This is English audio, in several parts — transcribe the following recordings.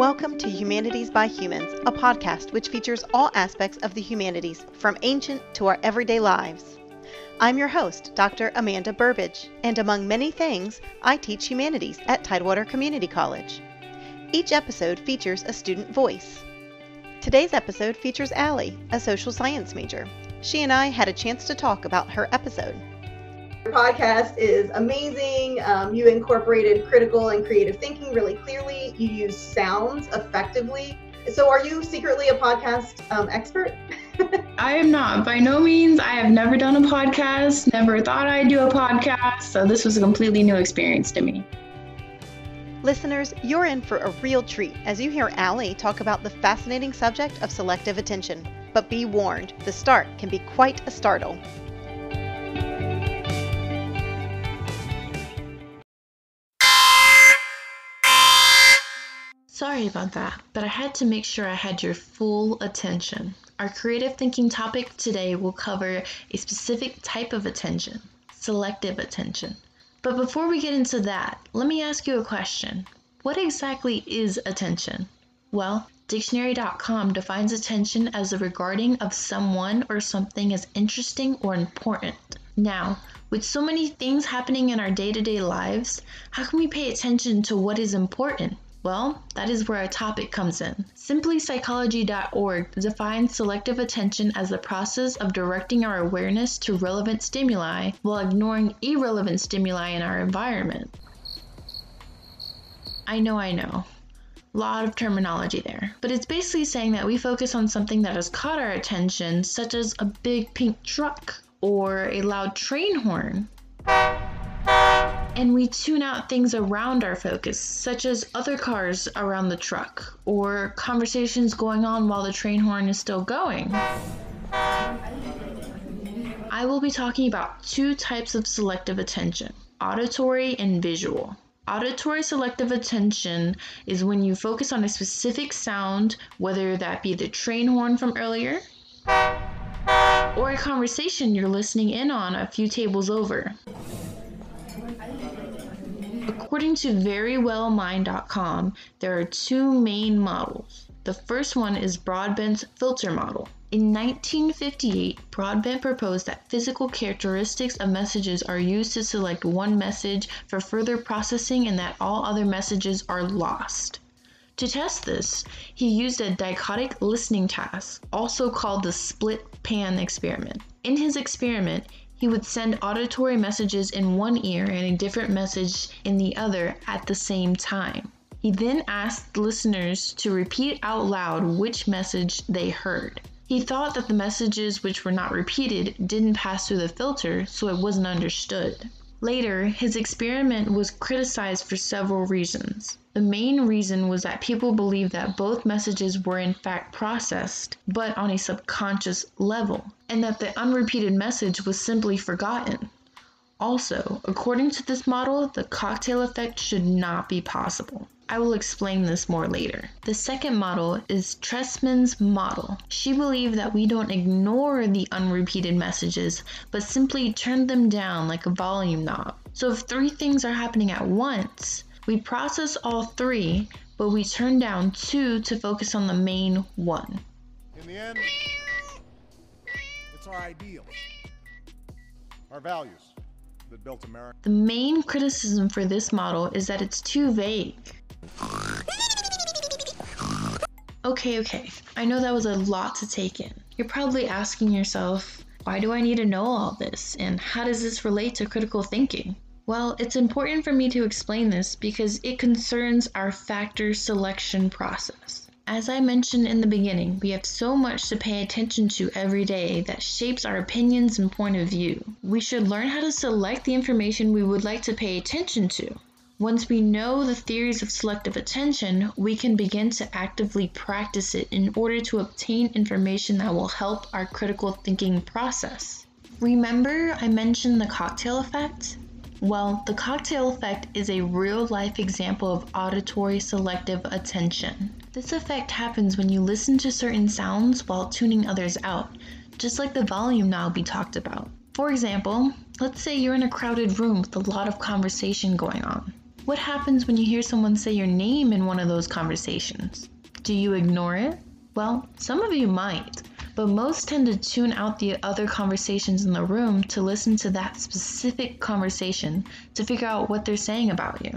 Welcome to Humanities by Humans, a podcast which features all aspects of the humanities, from ancient to our everyday lives. I'm your host, Dr. Amanda Burbidge, and among many things, I teach humanities at Tidewater Community College. Each episode features a student voice. Today's episode features Allie, a social science major. She and I had a chance to talk about her episode. Your podcast is amazing. Um, you incorporated critical and creative thinking really clearly. You use sounds effectively. So, are you secretly a podcast um, expert? I am not. By no means. I have never done a podcast, never thought I'd do a podcast. So, this was a completely new experience to me. Listeners, you're in for a real treat as you hear Allie talk about the fascinating subject of selective attention. But be warned, the start can be quite a startle. Sorry about that, but I had to make sure I had your full attention. Our creative thinking topic today will cover a specific type of attention selective attention. But before we get into that, let me ask you a question. What exactly is attention? Well, dictionary.com defines attention as the regarding of someone or something as interesting or important. Now, with so many things happening in our day to day lives, how can we pay attention to what is important? Well, that is where our topic comes in. SimplyPsychology.org defines selective attention as the process of directing our awareness to relevant stimuli while ignoring irrelevant stimuli in our environment. I know, I know. Lot of terminology there. But it's basically saying that we focus on something that has caught our attention, such as a big pink truck or a loud train horn and we tune out things around our focus, such as other cars around the truck or conversations going on while the train horn is still going. I will be talking about two types of selective attention auditory and visual. Auditory selective attention is when you focus on a specific sound, whether that be the train horn from earlier or a conversation you're listening in on a few tables over. According to verywellmind.com, there are two main models. The first one is Broadbent's filter model. In 1958, Broadbent proposed that physical characteristics of messages are used to select one message for further processing and that all other messages are lost. To test this, he used a dichotic listening task, also called the split span experiment. In his experiment, he would send auditory messages in one ear and a different message in the other at the same time. He then asked listeners to repeat out loud which message they heard. He thought that the messages which were not repeated didn't pass through the filter, so it wasn't understood. Later, his experiment was criticized for several reasons. The main reason was that people believed that both messages were in fact processed, but on a subconscious level, and that the unrepeated message was simply forgotten. Also, according to this model, the cocktail effect should not be possible. I will explain this more later. The second model is Treisman's model. She believed that we don't ignore the unrepeated messages, but simply turn them down like a volume knob. So if three things are happening at once, we process all three, but we turn down two to focus on the main one. In the end, it's our ideals, our values that built America. The main criticism for this model is that it's too vague. Okay, okay, I know that was a lot to take in. You're probably asking yourself, why do I need to know all this? And how does this relate to critical thinking? Well, it's important for me to explain this because it concerns our factor selection process. As I mentioned in the beginning, we have so much to pay attention to every day that shapes our opinions and point of view. We should learn how to select the information we would like to pay attention to. Once we know the theories of selective attention, we can begin to actively practice it in order to obtain information that will help our critical thinking process. Remember, I mentioned the cocktail effect? Well, the cocktail effect is a real life example of auditory selective attention. This effect happens when you listen to certain sounds while tuning others out, just like the volume knob we talked about. For example, let's say you're in a crowded room with a lot of conversation going on. What happens when you hear someone say your name in one of those conversations? Do you ignore it? Well, some of you might, but most tend to tune out the other conversations in the room to listen to that specific conversation to figure out what they're saying about you.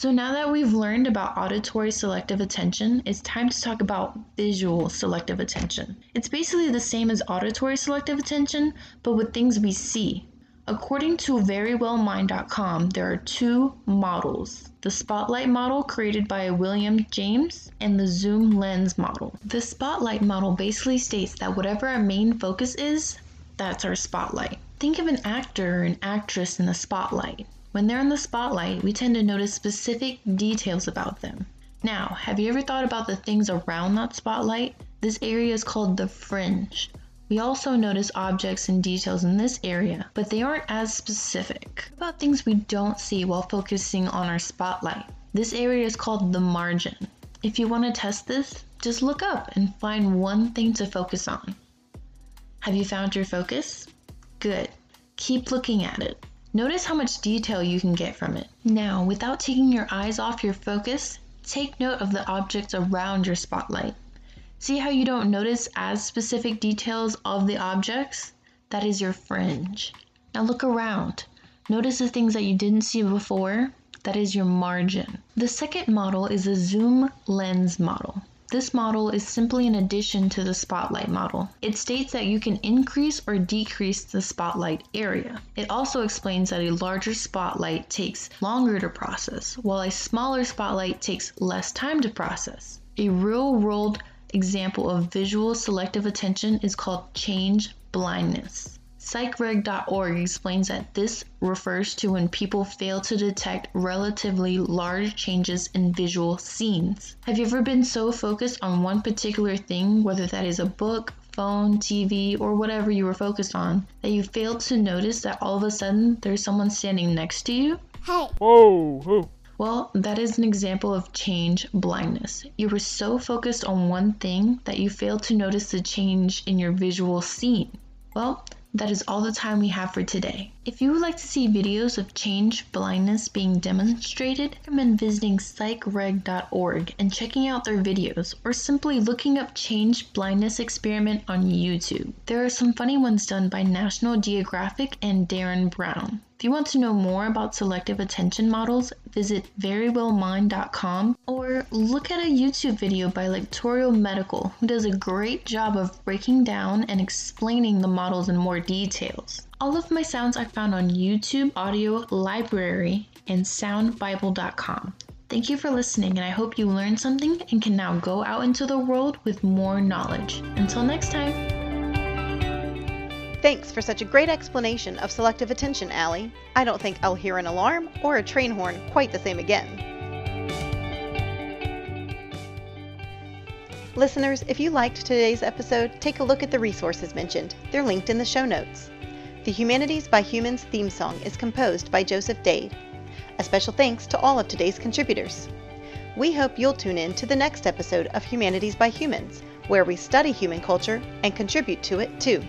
So now that we've learned about auditory selective attention, it's time to talk about visual selective attention. It's basically the same as auditory selective attention, but with things we see. According to verywellmind.com, there are two models the spotlight model created by William James and the zoom lens model. The spotlight model basically states that whatever our main focus is, that's our spotlight. Think of an actor or an actress in the spotlight. When they're in the spotlight, we tend to notice specific details about them. Now, have you ever thought about the things around that spotlight? This area is called the fringe. We also notice objects and details in this area, but they aren't as specific. About things we don't see while focusing on our spotlight. This area is called the margin. If you want to test this, just look up and find one thing to focus on. Have you found your focus? Good. Keep looking at it. Notice how much detail you can get from it. Now, without taking your eyes off your focus, take note of the objects around your spotlight. See how you don't notice as specific details of the objects? That is your fringe. Now look around. Notice the things that you didn't see before? That is your margin. The second model is a zoom lens model. This model is simply an addition to the spotlight model. It states that you can increase or decrease the spotlight area. It also explains that a larger spotlight takes longer to process, while a smaller spotlight takes less time to process. A real world example of visual selective attention is called change blindness. PsychReg.org explains that this refers to when people fail to detect relatively large changes in visual scenes. Have you ever been so focused on one particular thing, whether that is a book, phone, TV, or whatever you were focused on, that you failed to notice that all of a sudden there's someone standing next to you? Hey. Whoa, whoa. Well, that is an example of change blindness. You were so focused on one thing that you failed to notice the change in your visual scene. Well, that is all the time we have for today. If you would like to see videos of change blindness being demonstrated, I recommend visiting psychreg.org and checking out their videos, or simply looking up change blindness experiment on YouTube. There are some funny ones done by National Geographic and Derren Brown. If you want to know more about selective attention models, visit verywellmind.com or look at a YouTube video by Lecturio Medical, who does a great job of breaking down and explaining the models in more details. All of my sounds I found on YouTube, Audio Library, and SoundBible.com. Thank you for listening, and I hope you learned something and can now go out into the world with more knowledge. Until next time. Thanks for such a great explanation of selective attention, Allie. I don't think I'll hear an alarm or a train horn quite the same again. Listeners, if you liked today's episode, take a look at the resources mentioned. They're linked in the show notes. The Humanities by Humans theme song is composed by Joseph Dade. A special thanks to all of today's contributors. We hope you'll tune in to the next episode of Humanities by Humans, where we study human culture and contribute to it too.